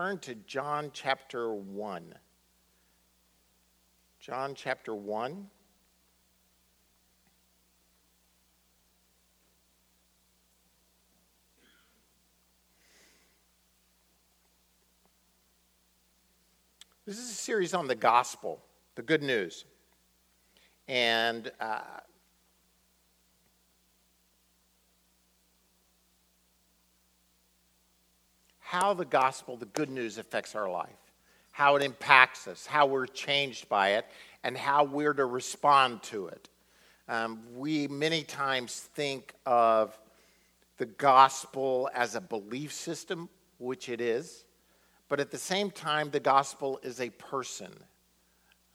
turn to John chapter 1. John chapter 1. This is a series on the gospel, the good news. And uh, how the gospel, the good news, affects our life, how it impacts us, how we're changed by it, and how we're to respond to it. Um, we many times think of the gospel as a belief system, which it is, but at the same time, the gospel is a person,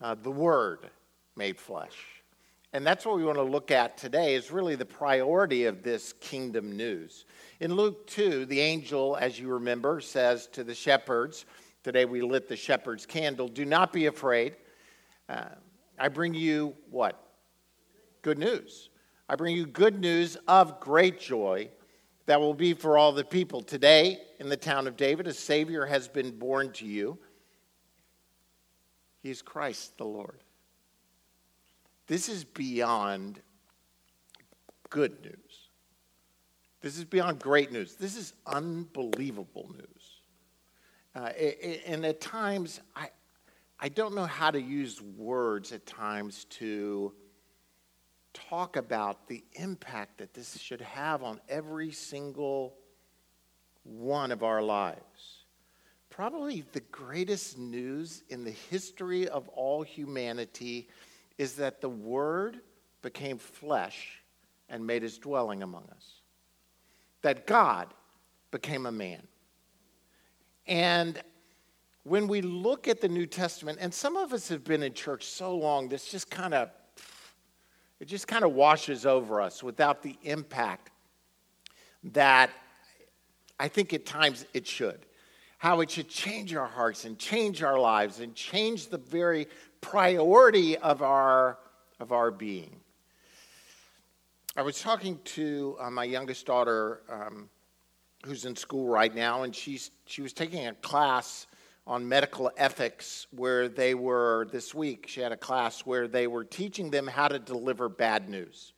uh, the Word made flesh. And that's what we want to look at today is really the priority of this kingdom news. In Luke 2, the angel, as you remember, says to the shepherds, today we lit the shepherd's candle, do not be afraid. Uh, I bring you what? Good news. I bring you good news of great joy that will be for all the people. Today, in the town of David, a Savior has been born to you. He is Christ the Lord. This is beyond good news. This is beyond great news. This is unbelievable news. Uh, and at times, I, I don't know how to use words at times to talk about the impact that this should have on every single one of our lives. Probably the greatest news in the history of all humanity is that the Word became flesh and made his dwelling among us that God became a man. And when we look at the New Testament, and some of us have been in church so long, this just kind of it just kind of washes over us without the impact that I think at times it should. How it should change our hearts and change our lives and change the very priority of our, of our being. I was talking to uh, my youngest daughter, um, who's in school right now, and she's, she was taking a class on medical ethics where they were, this week, she had a class where they were teaching them how to deliver bad news.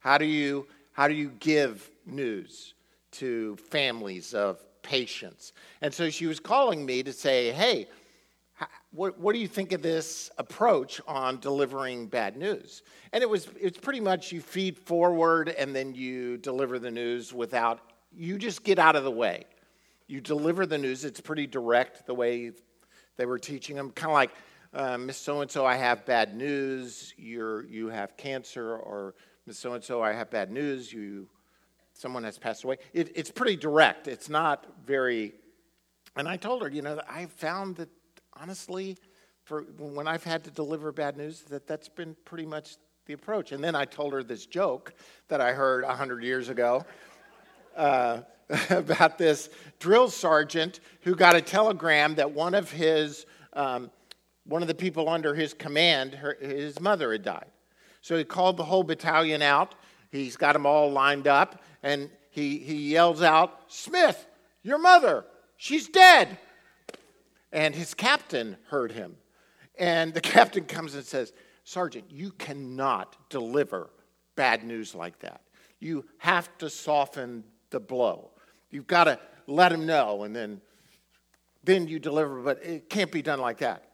How do you, how do you give news to families of patients? And so she was calling me to say, hey, what, what do you think of this approach on delivering bad news? And it was it's pretty much you feed forward and then you deliver the news without you just get out of the way. You deliver the news. It's pretty direct the way they were teaching them, kind of like uh, Miss So and So, I have bad news. You're you have cancer, or Miss So and So, I have bad news. You someone has passed away. It, it's pretty direct. It's not very. And I told her, you know, I found that honestly, for when I've had to deliver bad news, that that's been pretty much the approach. And then I told her this joke that I heard 100 years ago uh, about this drill sergeant who got a telegram that one of his, um, one of the people under his command, her, his mother had died. So he called the whole battalion out. He's got them all lined up, and he, he yells out, Smith, your mother, she's dead. And his captain heard him. And the captain comes and says, Sergeant, you cannot deliver bad news like that. You have to soften the blow. You've got to let him know, and then, then you deliver, but it can't be done like that.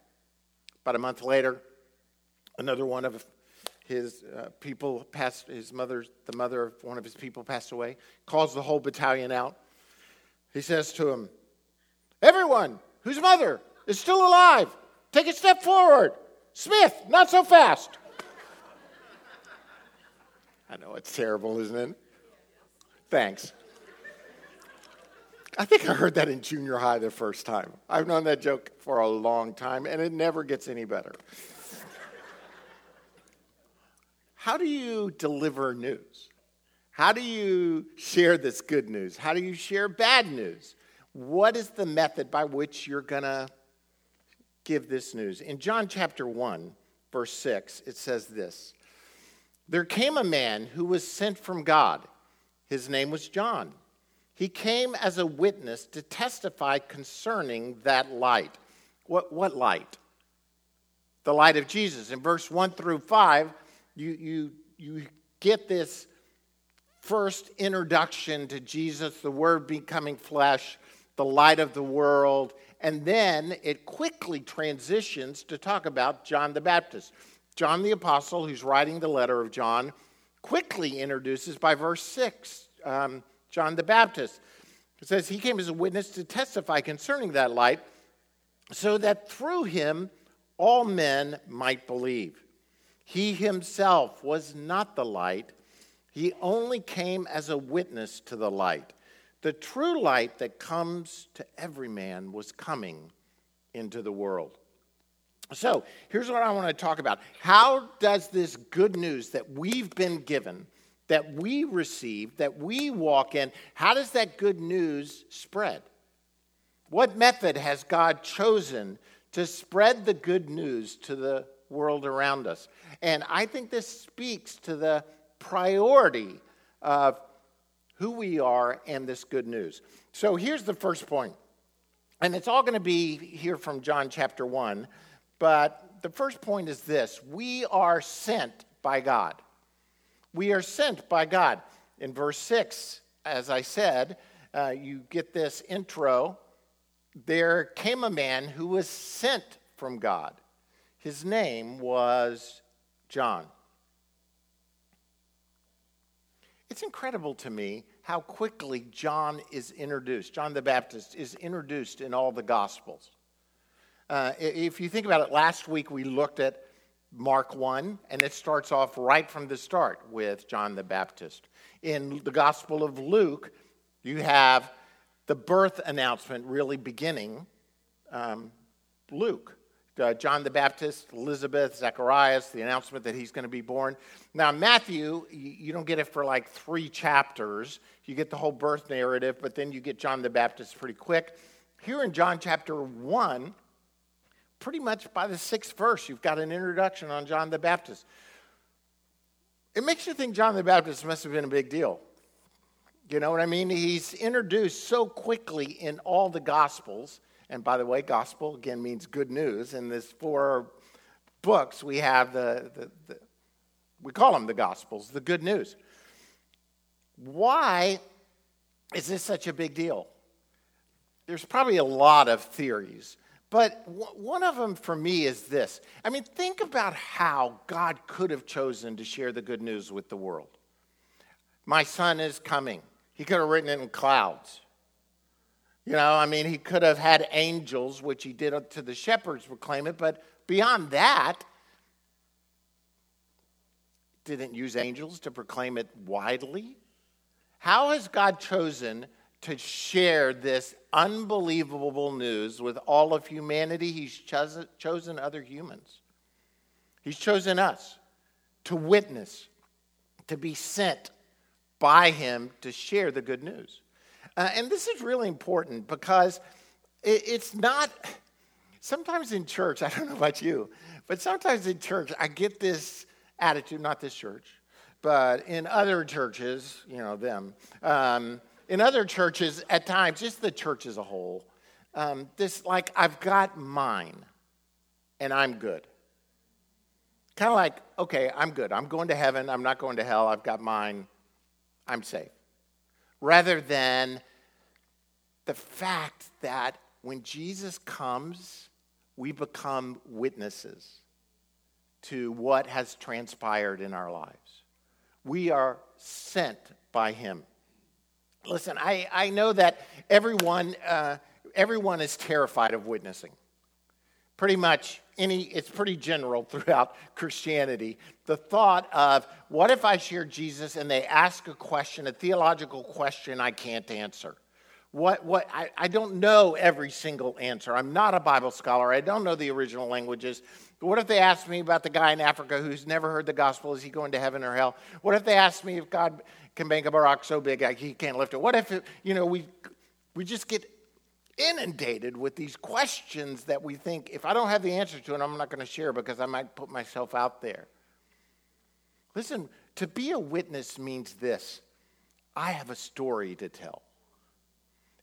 About a month later, another one of his uh, people passed, his mother, the mother of one of his people passed away, calls the whole battalion out. He says to him, Everyone, whose mother is still alive. Take a step forward. Smith, not so fast. I know it's terrible, isn't it? Thanks. I think I heard that in junior high the first time. I've known that joke for a long time, and it never gets any better. How do you deliver news? How do you share this good news? How do you share bad news? What is the method by which you're going to give this news? In John chapter 1, verse 6, it says this There came a man who was sent from God. His name was John. He came as a witness to testify concerning that light. What, what light? The light of Jesus. In verse 1 through 5, you, you, you get this first introduction to Jesus, the Word becoming flesh, the light of the world, and then it quickly transitions to talk about John the Baptist. John the Apostle, who's writing the letter of John, quickly introduces by verse 6 um, John the Baptist. It says, He came as a witness to testify concerning that light, so that through him all men might believe. He himself was not the light, he only came as a witness to the light. The true light that comes to every man was coming into the world. So, here's what I want to talk about. How does this good news that we've been given, that we receive, that we walk in, how does that good news spread? What method has God chosen to spread the good news to the world around us? And I think this speaks to the priority of who we are and this good news. So here's the first point, and it's all going to be here from John chapter 1, but the first point is this we are sent by God. We are sent by God. In verse 6, as I said, uh, you get this intro. There came a man who was sent from God. His name was John. It's incredible to me how quickly John is introduced. John the Baptist is introduced in all the Gospels. Uh, if you think about it, last week we looked at Mark 1, and it starts off right from the start with John the Baptist. In the Gospel of Luke, you have the birth announcement really beginning um, Luke uh, John the Baptist, Elizabeth, Zacharias, the announcement that he's going to be born. Now, Matthew, you don't get it for like three chapters. You get the whole birth narrative, but then you get John the Baptist pretty quick. Here in John chapter 1, pretty much by the sixth verse, you've got an introduction on John the Baptist. It makes you think John the Baptist must have been a big deal. You know what I mean? He's introduced so quickly in all the Gospels and by the way, gospel again means good news. In this four books, we have the, the, the we call them the gospels, the good news. Why is this such a big deal? There's probably a lot of theories, but one of them for me is this. I mean, think about how God could have chosen to share the good news with the world. My son is coming. He could have written it in clouds. You know, I mean, he could have had angels, which he did to the shepherds proclaim it, but beyond that, didn't use angels to proclaim it widely. How has God chosen to share this unbelievable news with all of humanity? He's chosen, chosen other humans. He's chosen us to witness, to be sent by Him to share the good news. Uh, and this is really important because it, it's not, sometimes in church, I don't know about you, but sometimes in church, I get this attitude, not this church, but in other churches, you know, them, um, in other churches, at times, just the church as a whole, um, this like, I've got mine and I'm good. Kind of like, okay, I'm good. I'm going to heaven. I'm not going to hell. I've got mine. I'm safe rather than the fact that when Jesus comes, we become witnesses to what has transpired in our lives. We are sent by Him. Listen, I, I know that everyone, uh, everyone is terrified of witnessing. Pretty much any, it's pretty general throughout Christianity. The thought of, what if I share Jesus and they ask a question, a theological question I can't answer? What, what, I, I don't know every single answer. I'm not a Bible scholar. I don't know the original languages. But what if they ask me about the guy in Africa who's never heard the gospel? Is he going to heaven or hell? What if they ask me if God can make a rock so big he can't lift it? What if, it, you know, we, we just get inundated with these questions that we think if I don't have the answer to it, I'm not going to share because I might put myself out there. Listen, to be a witness means this I have a story to tell.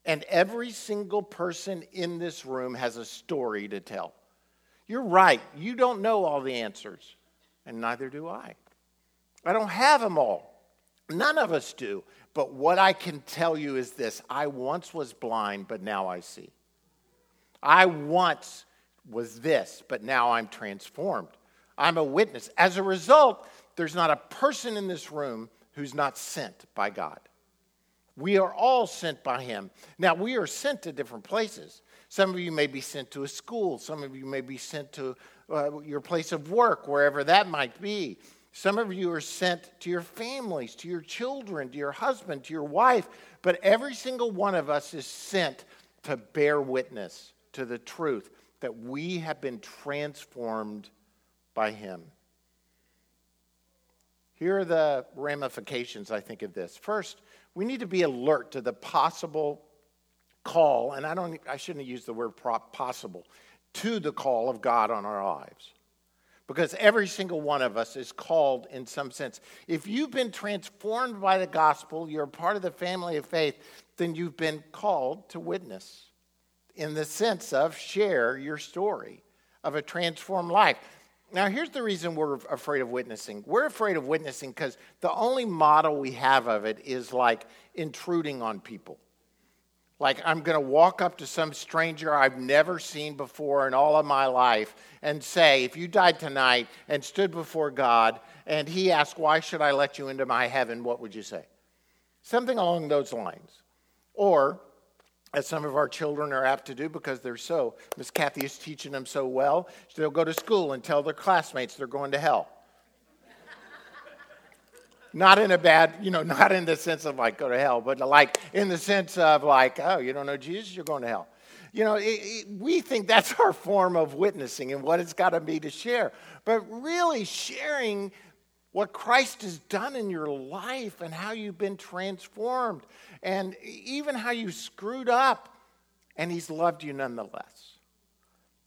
And every single person in this room has a story to tell. You're right. You don't know all the answers, and neither do I. I don't have them all. None of us do. But what I can tell you is this I once was blind, but now I see. I once was this, but now I'm transformed. I'm a witness. As a result, there's not a person in this room who's not sent by God. We are all sent by Him. Now, we are sent to different places. Some of you may be sent to a school, some of you may be sent to uh, your place of work, wherever that might be. Some of you are sent to your families, to your children, to your husband, to your wife, but every single one of us is sent to bear witness to the truth that we have been transformed by Him. Here are the ramifications, I think, of this. First, we need to be alert to the possible call, and I, don't, I shouldn't use the word possible, to the call of God on our lives. Because every single one of us is called in some sense. If you've been transformed by the gospel, you're part of the family of faith, then you've been called to witness in the sense of share your story of a transformed life. Now, here's the reason we're afraid of witnessing. We're afraid of witnessing because the only model we have of it is like intruding on people. Like, I'm going to walk up to some stranger I've never seen before in all of my life and say, If you died tonight and stood before God and He asked, Why should I let you into my heaven? What would you say? Something along those lines. Or, as some of our children are apt to do because they're so, Miss Kathy is teaching them so well, they'll go to school and tell their classmates they're going to hell. not in a bad, you know, not in the sense of like go to hell, but like in the sense of like, oh, you don't know Jesus, you're going to hell. You know, it, it, we think that's our form of witnessing and what it's got to be to share. But really, sharing what Christ has done in your life and how you've been transformed and even how you screwed up and he's loved you nonetheless.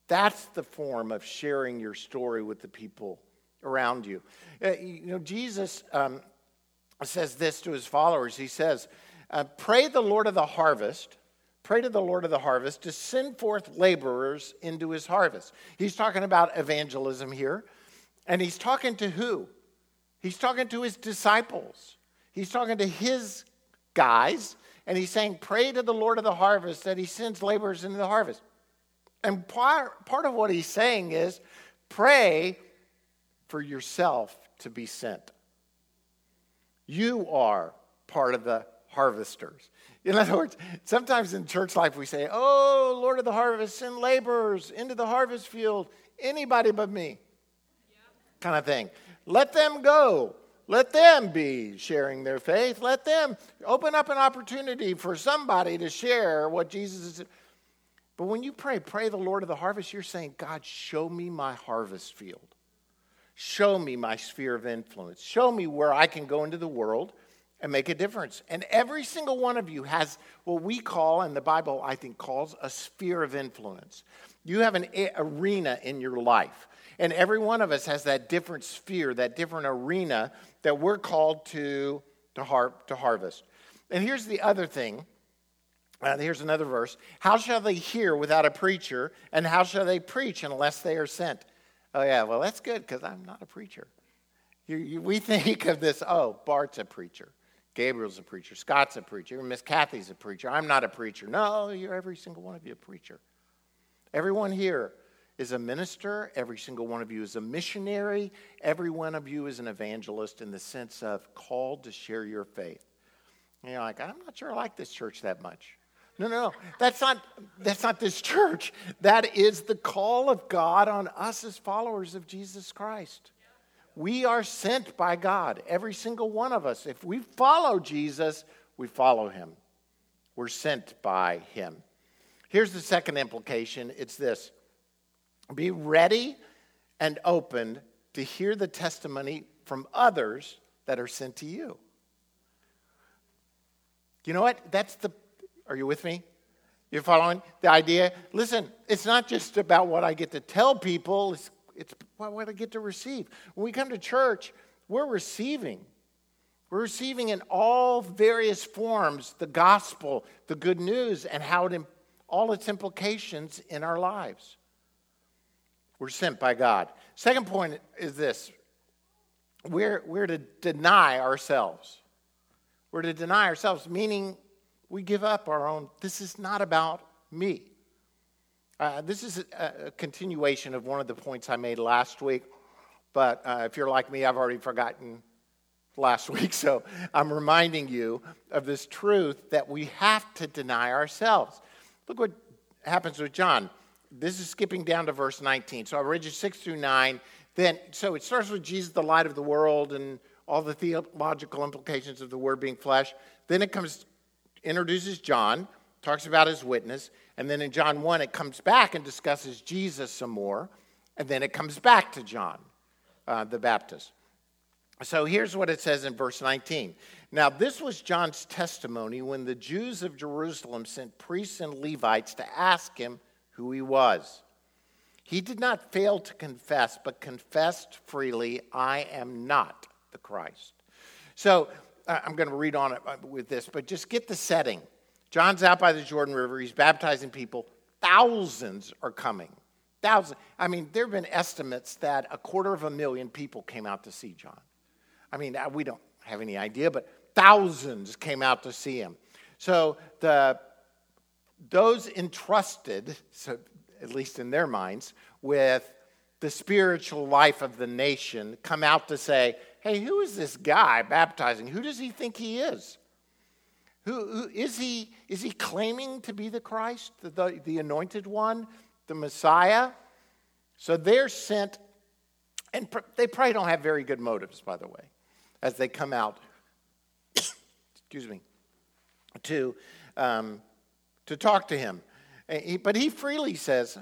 That's the form of sharing your story with the people around you. Uh, you know, Jesus um, says this to his followers. He says, uh, Pray the Lord of the harvest, pray to the Lord of the harvest to send forth laborers into his harvest. He's talking about evangelism here. And he's talking to who? He's talking to his disciples. He's talking to his guys, and he's saying, Pray to the Lord of the harvest that he sends laborers into the harvest. And part, part of what he's saying is, Pray for yourself to be sent. You are part of the harvesters. In other words, sometimes in church life we say, Oh, Lord of the harvest, send laborers into the harvest field, anybody but me, kind of thing. Let them go. Let them be sharing their faith. Let them open up an opportunity for somebody to share what Jesus is. But when you pray, pray the Lord of the harvest, you're saying, God, show me my harvest field. Show me my sphere of influence. Show me where I can go into the world and make a difference. And every single one of you has what we call, and the Bible I think calls, a sphere of influence. You have an arena in your life. And every one of us has that different sphere, that different arena that we're called to, to, har- to harvest. And here's the other thing. Uh, here's another verse. How shall they hear without a preacher? And how shall they preach unless they are sent? Oh, yeah, well, that's good because I'm not a preacher. You, you, we think of this oh, Bart's a preacher. Gabriel's a preacher. Scott's a preacher. Miss Kathy's a preacher. I'm not a preacher. No, you're every single one of you a preacher. Everyone here is a minister. Every single one of you is a missionary. Every one of you is an evangelist in the sense of called to share your faith. And you're like, I'm not sure I like this church that much. No, no, no. That's not, that's not this church. That is the call of God on us as followers of Jesus Christ. We are sent by God, every single one of us. If we follow Jesus, we follow him. We're sent by him. Here's the second implication it's this be ready and open to hear the testimony from others that are sent to you. You know what? That's the, are you with me? You're following the idea? Listen, it's not just about what I get to tell people, it's, it's what I get to receive. When we come to church, we're receiving. We're receiving in all various forms the gospel, the good news, and how it, all its implications in our lives. We're sent by God. Second point is this we're, we're to deny ourselves. We're to deny ourselves, meaning we give up our own, this is not about me. Uh, this is a, a, continuation of one of the points I made last week, but uh, if you're like me, I've already forgotten last week, so I'm reminding you of this truth that we have to deny ourselves. Look what happens with John. This is skipping down to verse 19. So I read you 6 through 9. Then, so it starts with Jesus, the light of the world, and all the theological implications of the word being flesh. Then it comes, introduces John, talks about his witness. And then in John 1, it comes back and discusses Jesus some more. And then it comes back to John, uh, the Baptist. So here's what it says in verse 19. Now, this was John's testimony when the Jews of Jerusalem sent priests and Levites to ask him who he was. He did not fail to confess, but confessed freely, I am not the Christ. So uh, I'm going to read on uh, with this, but just get the setting. John's out by the Jordan River, he's baptizing people. Thousands are coming. Thousands. I mean, there have been estimates that a quarter of a million people came out to see John. I mean, uh, we don't have any idea, but thousands came out to see him. So the those entrusted, so at least in their minds, with the spiritual life of the nation come out to say, hey, who is this guy baptizing? Who does he think he is? Who, who is he? Is he claiming to be the Christ, the, the, the anointed one, the Messiah? So they're sent, and pr- they probably don't have very good motives, by the way, as they come out. excuse me, to um, to talk to him. But he freely says,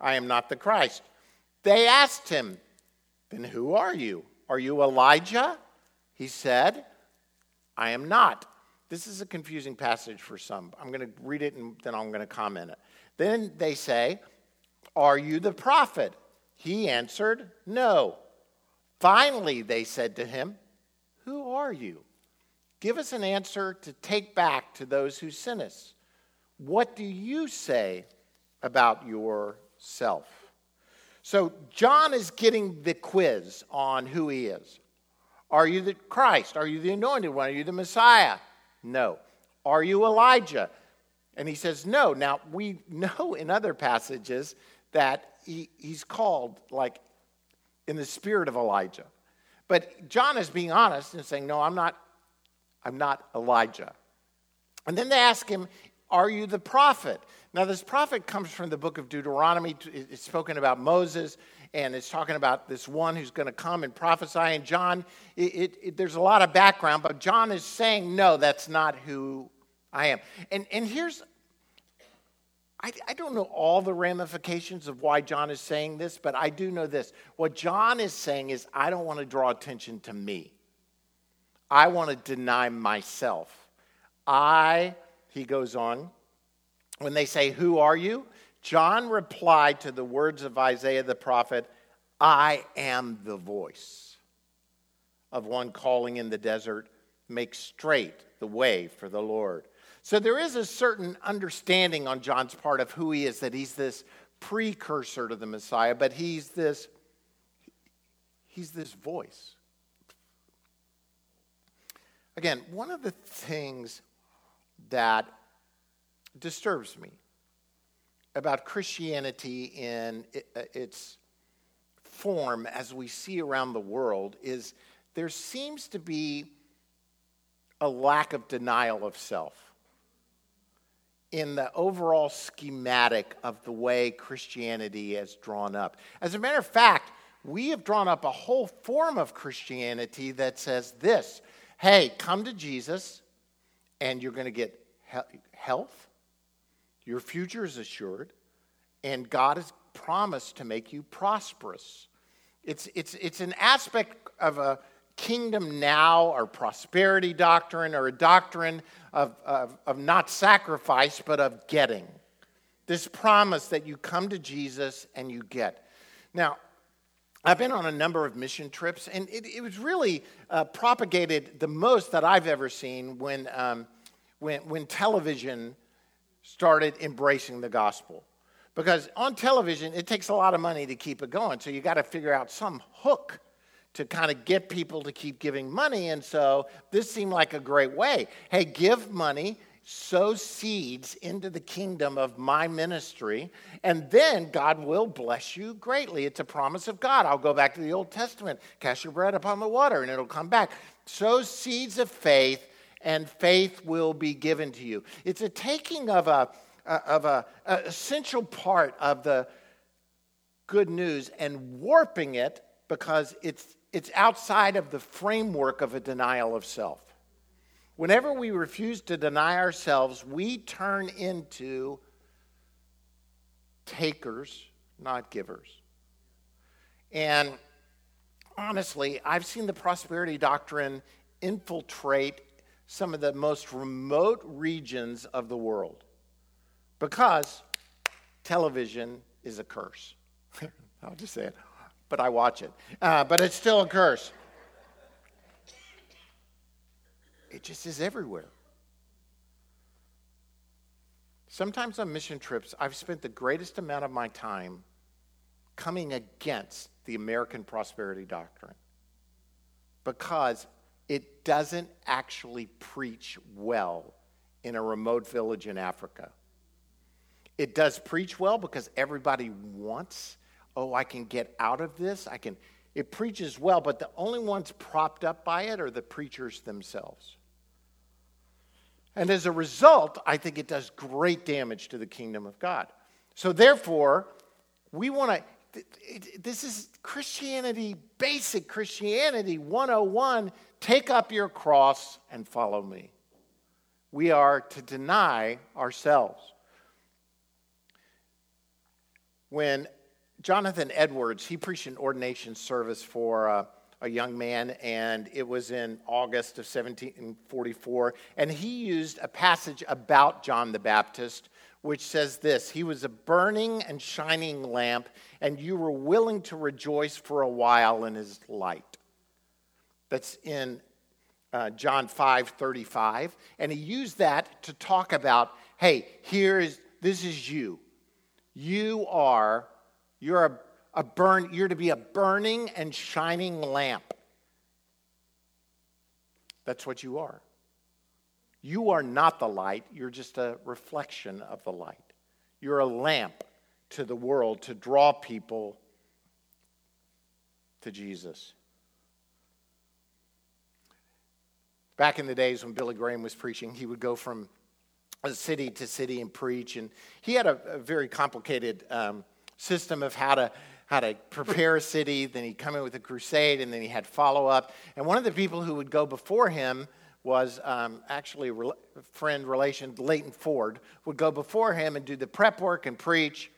I am not the Christ. They asked him, Then who are you? Are you Elijah? He said, I am not. This is a confusing passage for some. I'm going to read it and then I'm going to comment it. Then they say, Are you the prophet? He answered, No. Finally, they said to him, Who are you? Give us an answer to take back to those who sent us. What do you say about yourself? So, John is getting the quiz on who he is. Are you the Christ? Are you the anointed one? Are you the Messiah? No. Are you Elijah? And he says, No. Now, we know in other passages that he, he's called like in the spirit of Elijah. But John is being honest and saying, No, I'm not, I'm not Elijah. And then they ask him, are you the prophet? Now, this prophet comes from the book of Deuteronomy. It's spoken about Moses, and it's talking about this one who's going to come and prophesy. And John, it, it, it, there's a lot of background, but John is saying, no, that's not who I am. And, and here's, I, I don't know all the ramifications of why John is saying this, but I do know this. What John is saying is, I don't want to draw attention to me, I want to deny myself. I he goes on, when they say, Who are you? John replied to the words of Isaiah the prophet, I am the voice of one calling in the desert, make straight the way for the Lord. So there is a certain understanding on John's part of who he is, that he's this precursor to the Messiah, but he's this he's this voice. Again, one of the things that disturbs me about Christianity in uh, its form as we see around the world is there seems to be a lack of denial of self in the overall schematic of the way Christianity is drawn up. As a matter of fact, we have drawn up a whole form of Christianity that says this hey, come to Jesus, and you're going to get health, your future is assured, and God has promised to make you prosperous. It's, it's, it's an aspect of a kingdom now or prosperity doctrine or a doctrine of, of, of not sacrifice but of getting. This promise that you come to Jesus and you get. Now, I've been on a number of mission trips, and it, it was really uh, propagated the most that I've ever seen when, um, when, when television started embracing the gospel. Because on television, it takes a lot of money to keep it going, so you got to figure out some hook to kind of get people to keep giving money. And so this seemed like a great way. Hey, give money sow seeds into the kingdom of my ministry, and then God will bless you greatly. It's a promise of God. I'll go back to the Old Testament cast your bread upon the water, and it'll come back. Sow seeds of faith, and faith will be given to you. It's a taking of a of a, a essential part of the good news and warping it because it's it's outside of the framework of a denial of self. Whenever we refuse to deny ourselves, we turn into takers, not givers. And honestly, I've seen the prosperity doctrine infiltrate some of the most remote regions of the world because television is a curse. I'll just say it, but I watch it. Uh, but it's still a curse. It just is everywhere. Sometimes on mission trips, I've spent the greatest amount of my time coming against the American prosperity doctrine because it doesn't actually preach well in a remote village in Africa. It does preach well because everybody wants, oh, I can get out of this. I can it preaches well, but the only ones propped up by it are the preachers themselves. And as a result, I think it does great damage to the kingdom of God. So, therefore, we want to, this is Christianity, basic Christianity 101 take up your cross and follow me. We are to deny ourselves. When Jonathan Edwards, he preached an ordination service for. Uh, a young man, and it was in August of 1744. And he used a passage about John the Baptist, which says this He was a burning and shining lamp, and you were willing to rejoice for a while in his light. That's in uh, John 5 35. And he used that to talk about hey, here is this is you. You are, you're a a burn, you're to be a burning and shining lamp. That's what you are. You are not the light, you're just a reflection of the light. You're a lamp to the world to draw people to Jesus. Back in the days when Billy Graham was preaching, he would go from city to city and preach, and he had a, a very complicated um, system of how to how to prepare a city. Then he'd come in with a crusade, and then he had follow up. And one of the people who would go before him was um, actually a friend, relation, Leighton Ford, would go before him and do the prep work and preach.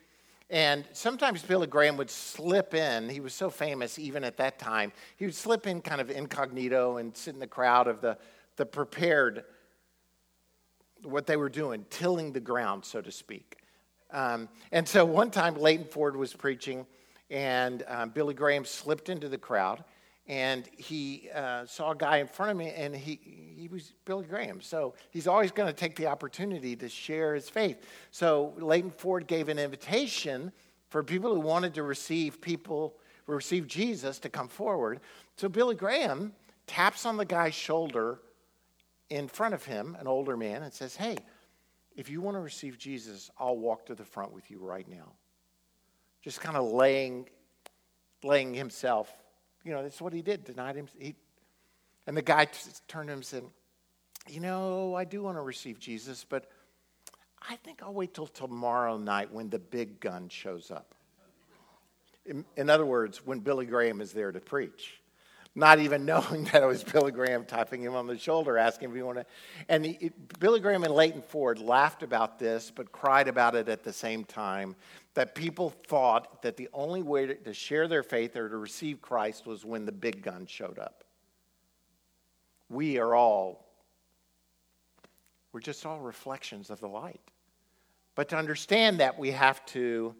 And sometimes Billy Graham would slip in. He was so famous even at that time. He would slip in kind of incognito and sit in the crowd of the, the prepared, what they were doing, tilling the ground, so to speak. Um, and so one time Leighton Ford was preaching, and um, Billy Graham slipped into the crowd, and he uh, saw a guy in front of me, and he, he was Billy Graham. So he's always going to take the opportunity to share his faith. So Leighton Ford gave an invitation for people who wanted to receive people, receive Jesus to come forward. So Billy Graham taps on the guy's shoulder in front of him, an older man, and says, Hey, if you want to receive Jesus, I'll walk to the front with you right now just kind of laying, laying himself. You know, that's what he did, denied him. He, and the guy t- turned to him and said, You know, I do want to receive Jesus, but I think I'll wait till tomorrow night when the big gun shows up. In, in other words, when Billy Graham is there to preach not even knowing that it was Billy Graham tapping him on the shoulder, asking if he wanted. And he, Billy Graham and Leighton Ford laughed about this, but cried about it at the same time. That people thought that the only way to, to share their faith or to receive Christ was when the big gun showed up. We are all, we're just all reflections of the light. But to understand that, we have to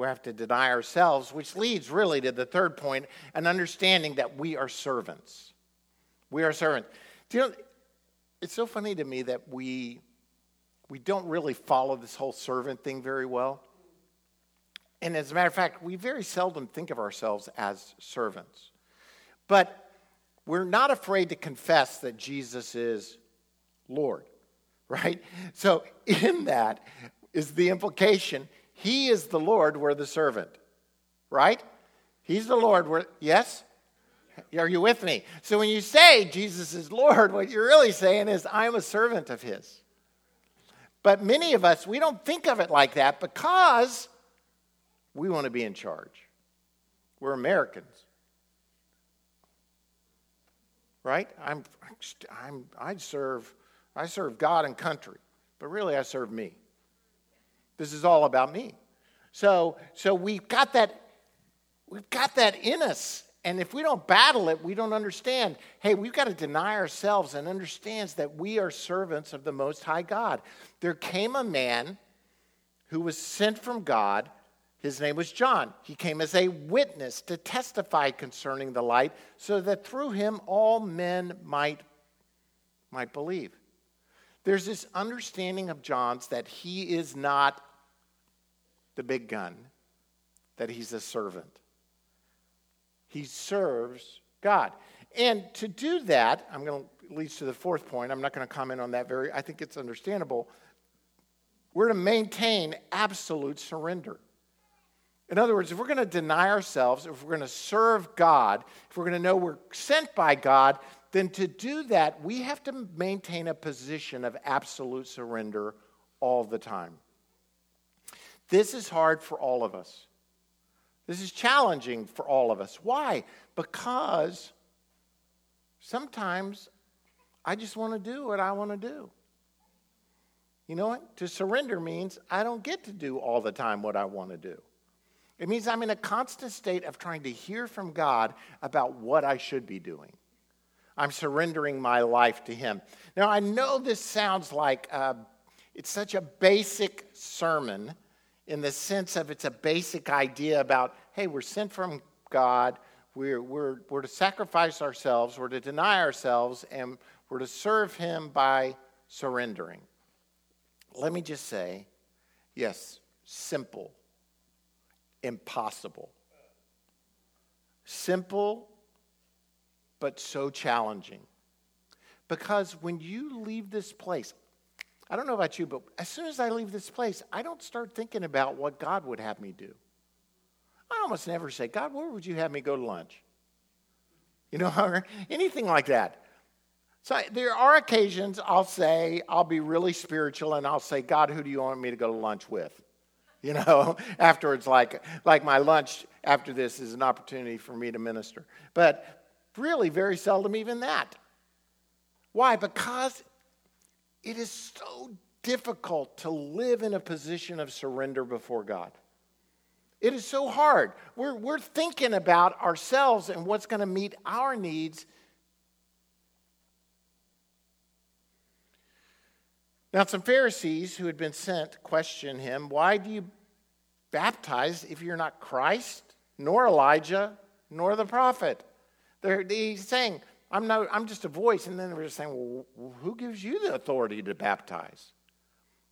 We have to deny ourselves, which leads really to the third point an understanding that we are servants. We are servants. Do you know, it's so funny to me that we, we don't really follow this whole servant thing very well. And as a matter of fact, we very seldom think of ourselves as servants. But we're not afraid to confess that Jesus is Lord, right? So, in that is the implication He is the Lord, we're the servant, right? He's the Lord, we're, yes? Are you with me? So, when you say Jesus is Lord, what you're really saying is, I'm a servant of His. But many of us, we don't think of it like that because we want to be in charge. We're Americans. Right? I'm, I'm, I serve I serve God and country, but really I serve me. This is all about me. So, so we've got that, we've got that in us. And if we don't battle it, we don't understand. Hey, we've got to deny ourselves and understands that we are servants of the Most High God. There came a man who was sent from God. His name was John. He came as a witness to testify concerning the light, so that through him all men might, might believe. There's this understanding of John's that he is not the big gun, that he's a servant. He serves God. And to do that, I'm going to leads to the fourth point. I'm not going to comment on that very I think it's understandable. We're to maintain absolute surrender. In other words, if we're going to deny ourselves, if we're going to serve God, if we're going to know we're sent by God, then to do that, we have to maintain a position of absolute surrender all the time. This is hard for all of us. This is challenging for all of us. Why? Because sometimes I just want to do what I want to do. You know what? To surrender means I don't get to do all the time what I want to do. It means I'm in a constant state of trying to hear from God about what I should be doing. I'm surrendering my life to Him. Now, I know this sounds like uh, it's such a basic sermon in the sense of it's a basic idea about, hey, we're sent from God, we're, we're, we're to sacrifice ourselves, we're to deny ourselves, and we're to serve Him by surrendering. Let me just say, yes, simple, impossible. Simple but so challenging. Because when you leave this place, I don't know about you, but as soon as I leave this place, I don't start thinking about what God would have me do. I almost never say, God, where would you have me go to lunch? You know, or anything like that. So there are occasions I'll say, I'll be really spiritual and I'll say, God, who do you want me to go to lunch with? You know, afterwards, like, like my lunch after this is an opportunity for me to minister. But Really, very seldom even that. Why? Because it is so difficult to live in a position of surrender before God. It is so hard. We're, we're thinking about ourselves and what's going to meet our needs. Now, some Pharisees who had been sent question him, Why do you baptize if you're not Christ, nor Elijah, nor the prophet? They're, he's saying, I'm, no, I'm just a voice. And then they're just saying, well, who gives you the authority to baptize?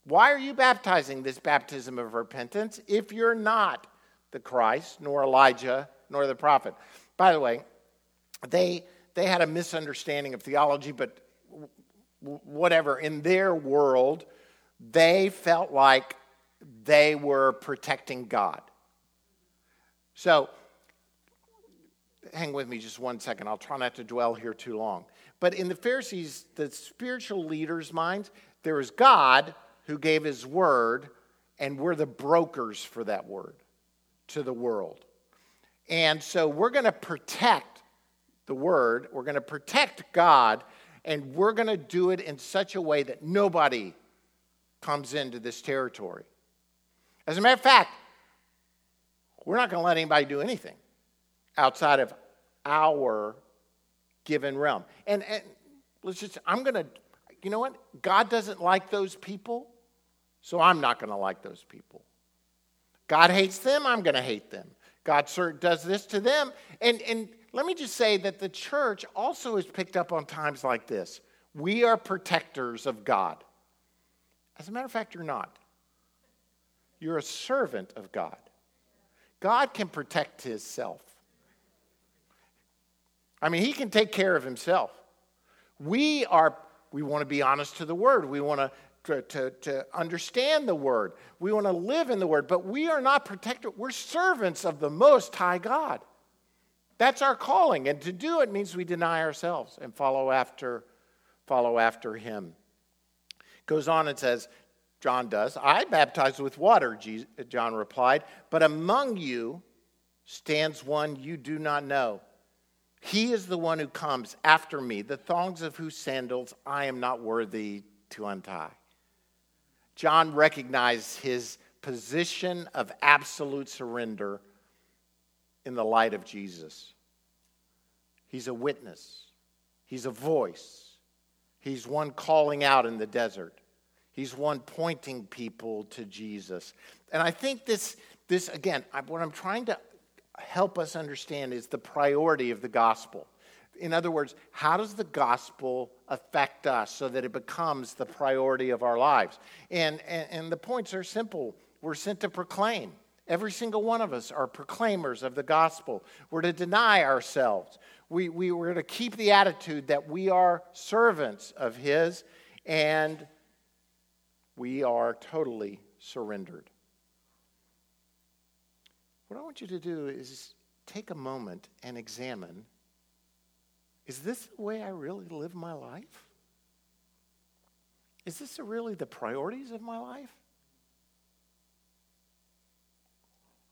Why are you baptizing this baptism of repentance if you're not the Christ, nor Elijah, nor the prophet? By the way, they, they had a misunderstanding of theology, but whatever, in their world, they felt like they were protecting God. So hang with me just one second. I'll try not to dwell here too long. But in the Pharisees, the spiritual leaders' minds, there is God who gave his word, and we're the brokers for that word to the world. And so we're going to protect the word, we're going to protect God, and we're going to do it in such a way that nobody comes into this territory. As a matter of fact, we're not going to let anybody do anything outside of our given realm. And, and let's just, I'm going to, you know what? God doesn't like those people, so I'm not going to like those people. God hates them, I'm going to hate them. God does this to them. And, and let me just say that the church also is picked up on times like this. We are protectors of God. As a matter of fact, you're not. You're a servant of God. God can protect himself. I mean, he can take care of himself. We are we want to be honest to the word. We want to to, to, to, understand the word. We want to live in the word, but we are not protected. We're servants of the Most High God. That's our calling. And to do it means we deny ourselves and follow after, follow after him. Goes on and says, John does, I baptize with water, John replied, but among you stands one you do not know. He is the one who comes after me, the thongs of whose sandals I am not worthy to untie. John recognized his position of absolute surrender in the light of Jesus. He's a witness, he's a voice, he's one calling out in the desert. He's one pointing people to Jesus. And I think this, this again, what I'm trying to help us understand is the priority of the gospel. In other words, how does the gospel affect us so that it becomes the priority of our lives? And, and, and the points are simple. We're sent to proclaim. Every single one of us are proclaimers of the gospel. We're to deny ourselves. We, we, we're to keep the attitude that we are servants of His and we are totally surrendered. What I want you to do is take a moment and examine is this the way I really live my life? Is this really the priorities of my life?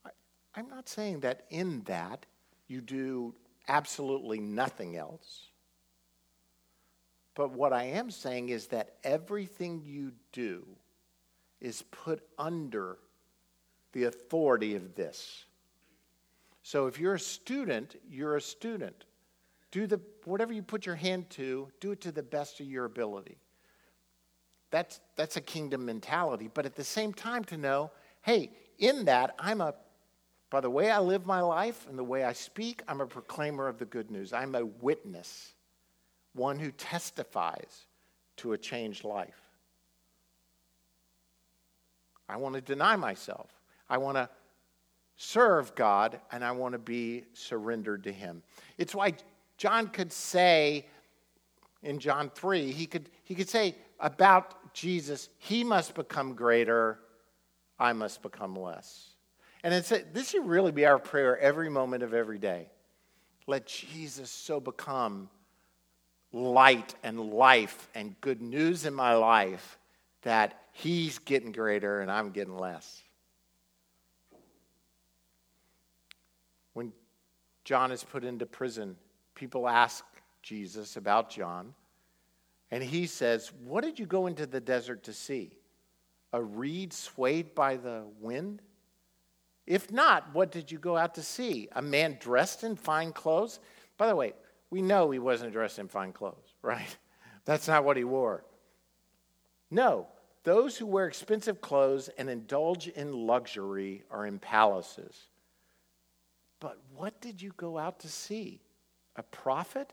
I, I'm not saying that in that you do absolutely nothing else. But what I am saying is that everything you do is put under the authority of this. So if you're a student, you're a student. Do the whatever you put your hand to, do it to the best of your ability. That's that's a kingdom mentality, but at the same time to know, hey, in that I'm a by the way I live my life and the way I speak, I'm a proclaimer of the good news. I'm a witness one who testifies to a changed life. I want to deny myself. I want to serve God and I want to be surrendered to Him. It's why John could say in John 3, he could, he could say about Jesus, He must become greater, I must become less. And it's, this should really be our prayer every moment of every day. Let Jesus so become light and life and good news in my life that he's getting greater and I'm getting less. When John is put into prison, people ask Jesus about John, and he says, What did you go into the desert to see? A reed swayed by the wind? If not, what did you go out to see? A man dressed in fine clothes? By the way, we know he wasn't dressed in fine clothes, right? That's not what he wore. No, those who wear expensive clothes and indulge in luxury are in palaces. But what did you go out to see? A prophet?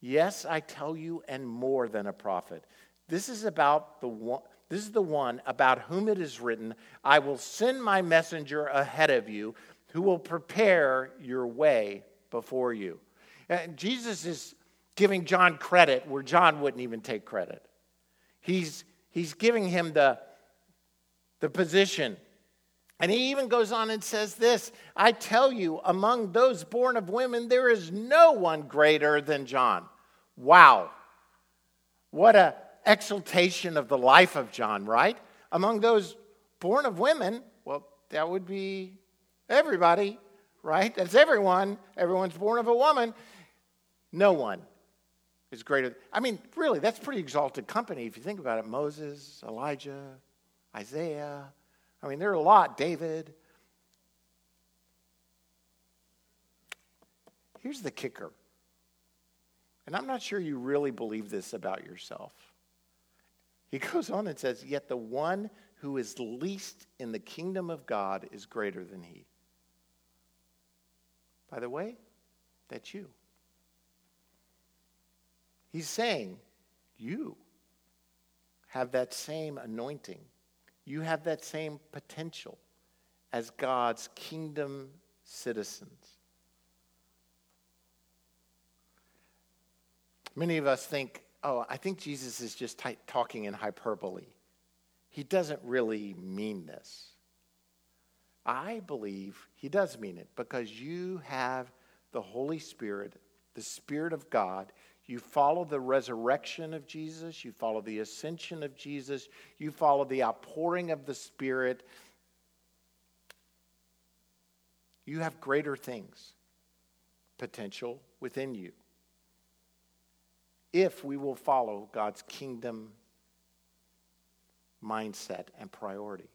Yes, I tell you, and more than a prophet. This is about the one. This is the one about whom it is written, I will send my messenger ahead of you who will prepare your way before you. And Jesus is giving John credit where John wouldn't even take credit. He's, he's giving him the, the position. And he even goes on and says this I tell you, among those born of women, there is no one greater than John. Wow. What a exaltation of the life of John, right? Among those born of women, well, that would be everybody, right? That's everyone. Everyone's born of a woman. No one is greater. I mean, really, that's pretty exalted company if you think about it. Moses, Elijah, Isaiah. I mean, there are a lot. David. Here's the kicker. And I'm not sure you really believe this about yourself. He goes on and says, Yet the one who is least in the kingdom of God is greater than he. By the way, that's you. He's saying, you have that same anointing. You have that same potential as God's kingdom citizens. Many of us think, oh, I think Jesus is just t- talking in hyperbole. He doesn't really mean this. I believe he does mean it because you have the Holy Spirit, the Spirit of God. You follow the resurrection of Jesus, you follow the ascension of Jesus, you follow the outpouring of the Spirit. You have greater things potential within you if we will follow God's kingdom mindset and priority.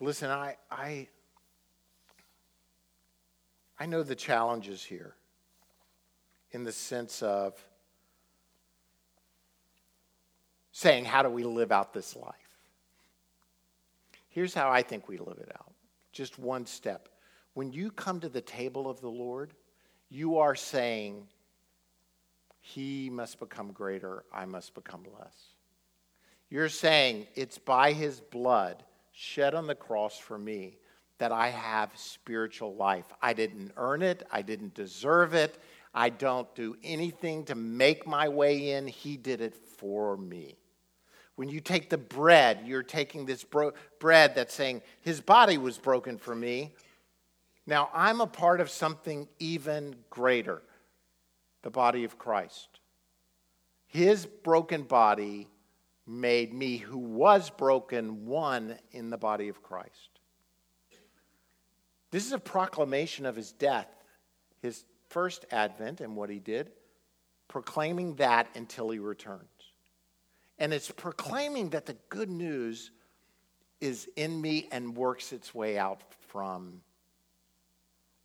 Listen, I, I, I know the challenges here in the sense of saying, how do we live out this life? Here's how I think we live it out just one step. When you come to the table of the Lord, you are saying, He must become greater, I must become less. You're saying, It's by His blood shed on the cross for me that I have spiritual life. I didn't earn it, I didn't deserve it, I don't do anything to make my way in. He did it for me. When you take the bread, you're taking this bro- bread that's saying, His body was broken for me. Now I'm a part of something even greater the body of Christ. His broken body made me, who was broken, one in the body of Christ. This is a proclamation of his death, his first advent, and what he did, proclaiming that until he returns. And it's proclaiming that the good news is in me and works its way out from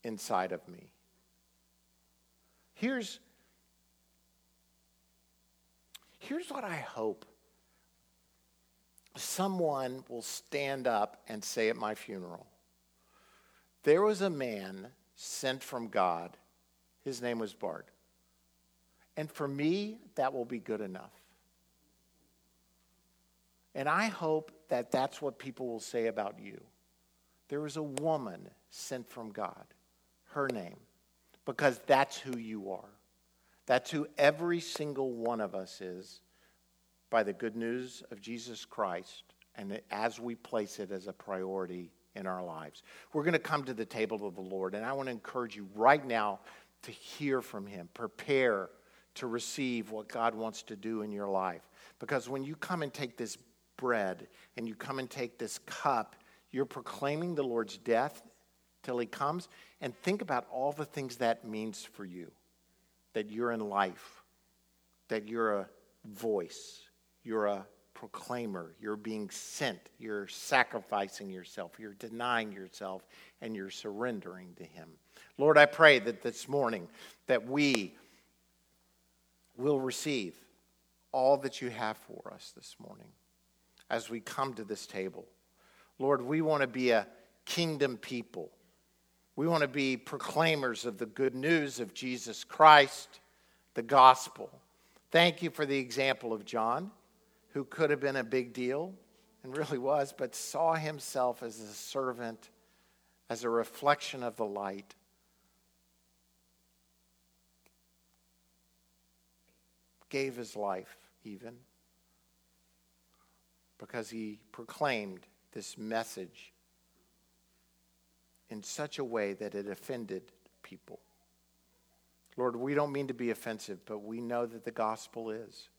inside of me. Here's, here's what I hope someone will stand up and say at my funeral there was a man sent from God. His name was Bart. And for me, that will be good enough. And I hope that that's what people will say about you. There was a woman sent from God, her name, because that's who you are. That's who every single one of us is by the good news of Jesus Christ and as we place it as a priority in our lives. We're going to come to the table of the Lord, and I want to encourage you right now to hear from Him. Prepare to receive what God wants to do in your life. Because when you come and take this bread and you come and take this cup, you're proclaiming the Lord's death till He comes. And think about all the things that means for you that you're in life, that you're a voice, you're a proclaimer. You're being sent. You're sacrificing yourself. You're denying yourself and you're surrendering to Him. Lord, I pray that this morning that we will receive all that you have for us this morning as we come to this table. Lord, we want to be a kingdom people. We want to be proclaimers of the good news of Jesus Christ, the gospel. Thank you for the example of John who could have been a big deal and really was, but saw himself as a servant, as a reflection of the light. Gave his life, even, because he proclaimed this message in such a way that it offended people. Lord, we don't mean to be offensive, but we know that the gospel is.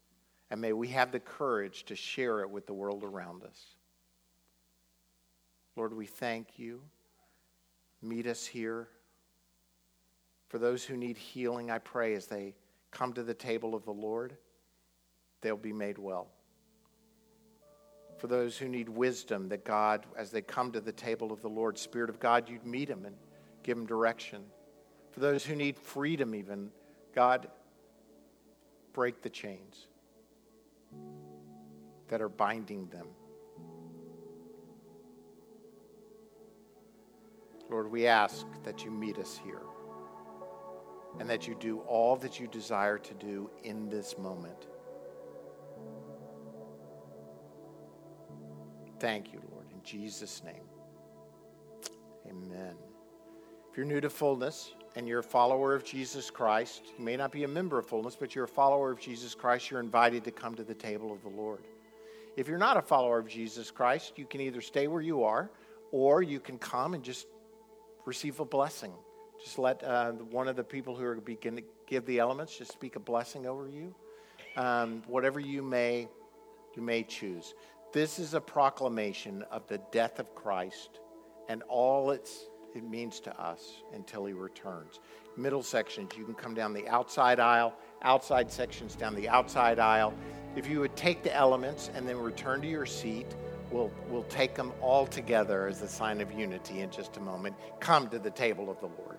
And may we have the courage to share it with the world around us. Lord, we thank you. Meet us here. For those who need healing, I pray as they come to the table of the Lord, they'll be made well. For those who need wisdom, that God, as they come to the table of the Lord, Spirit of God, you'd meet them and give them direction. For those who need freedom, even, God, break the chains. That are binding them. Lord, we ask that you meet us here and that you do all that you desire to do in this moment. Thank you, Lord, in Jesus' name. Amen. If you're new to fullness and you're a follower of Jesus Christ, you may not be a member of fullness, but you're a follower of Jesus Christ, you're invited to come to the table of the Lord. If you're not a follower of Jesus Christ, you can either stay where you are or you can come and just receive a blessing. Just let uh, one of the people who are going to give the elements just speak a blessing over you. Um, whatever you may, you may choose. This is a proclamation of the death of Christ and all it's, it means to us until he returns. Middle sections, you can come down the outside aisle, outside sections down the outside aisle. If you would take the elements and then return to your seat, we'll, we'll take them all together as a sign of unity in just a moment. Come to the table of the Lord.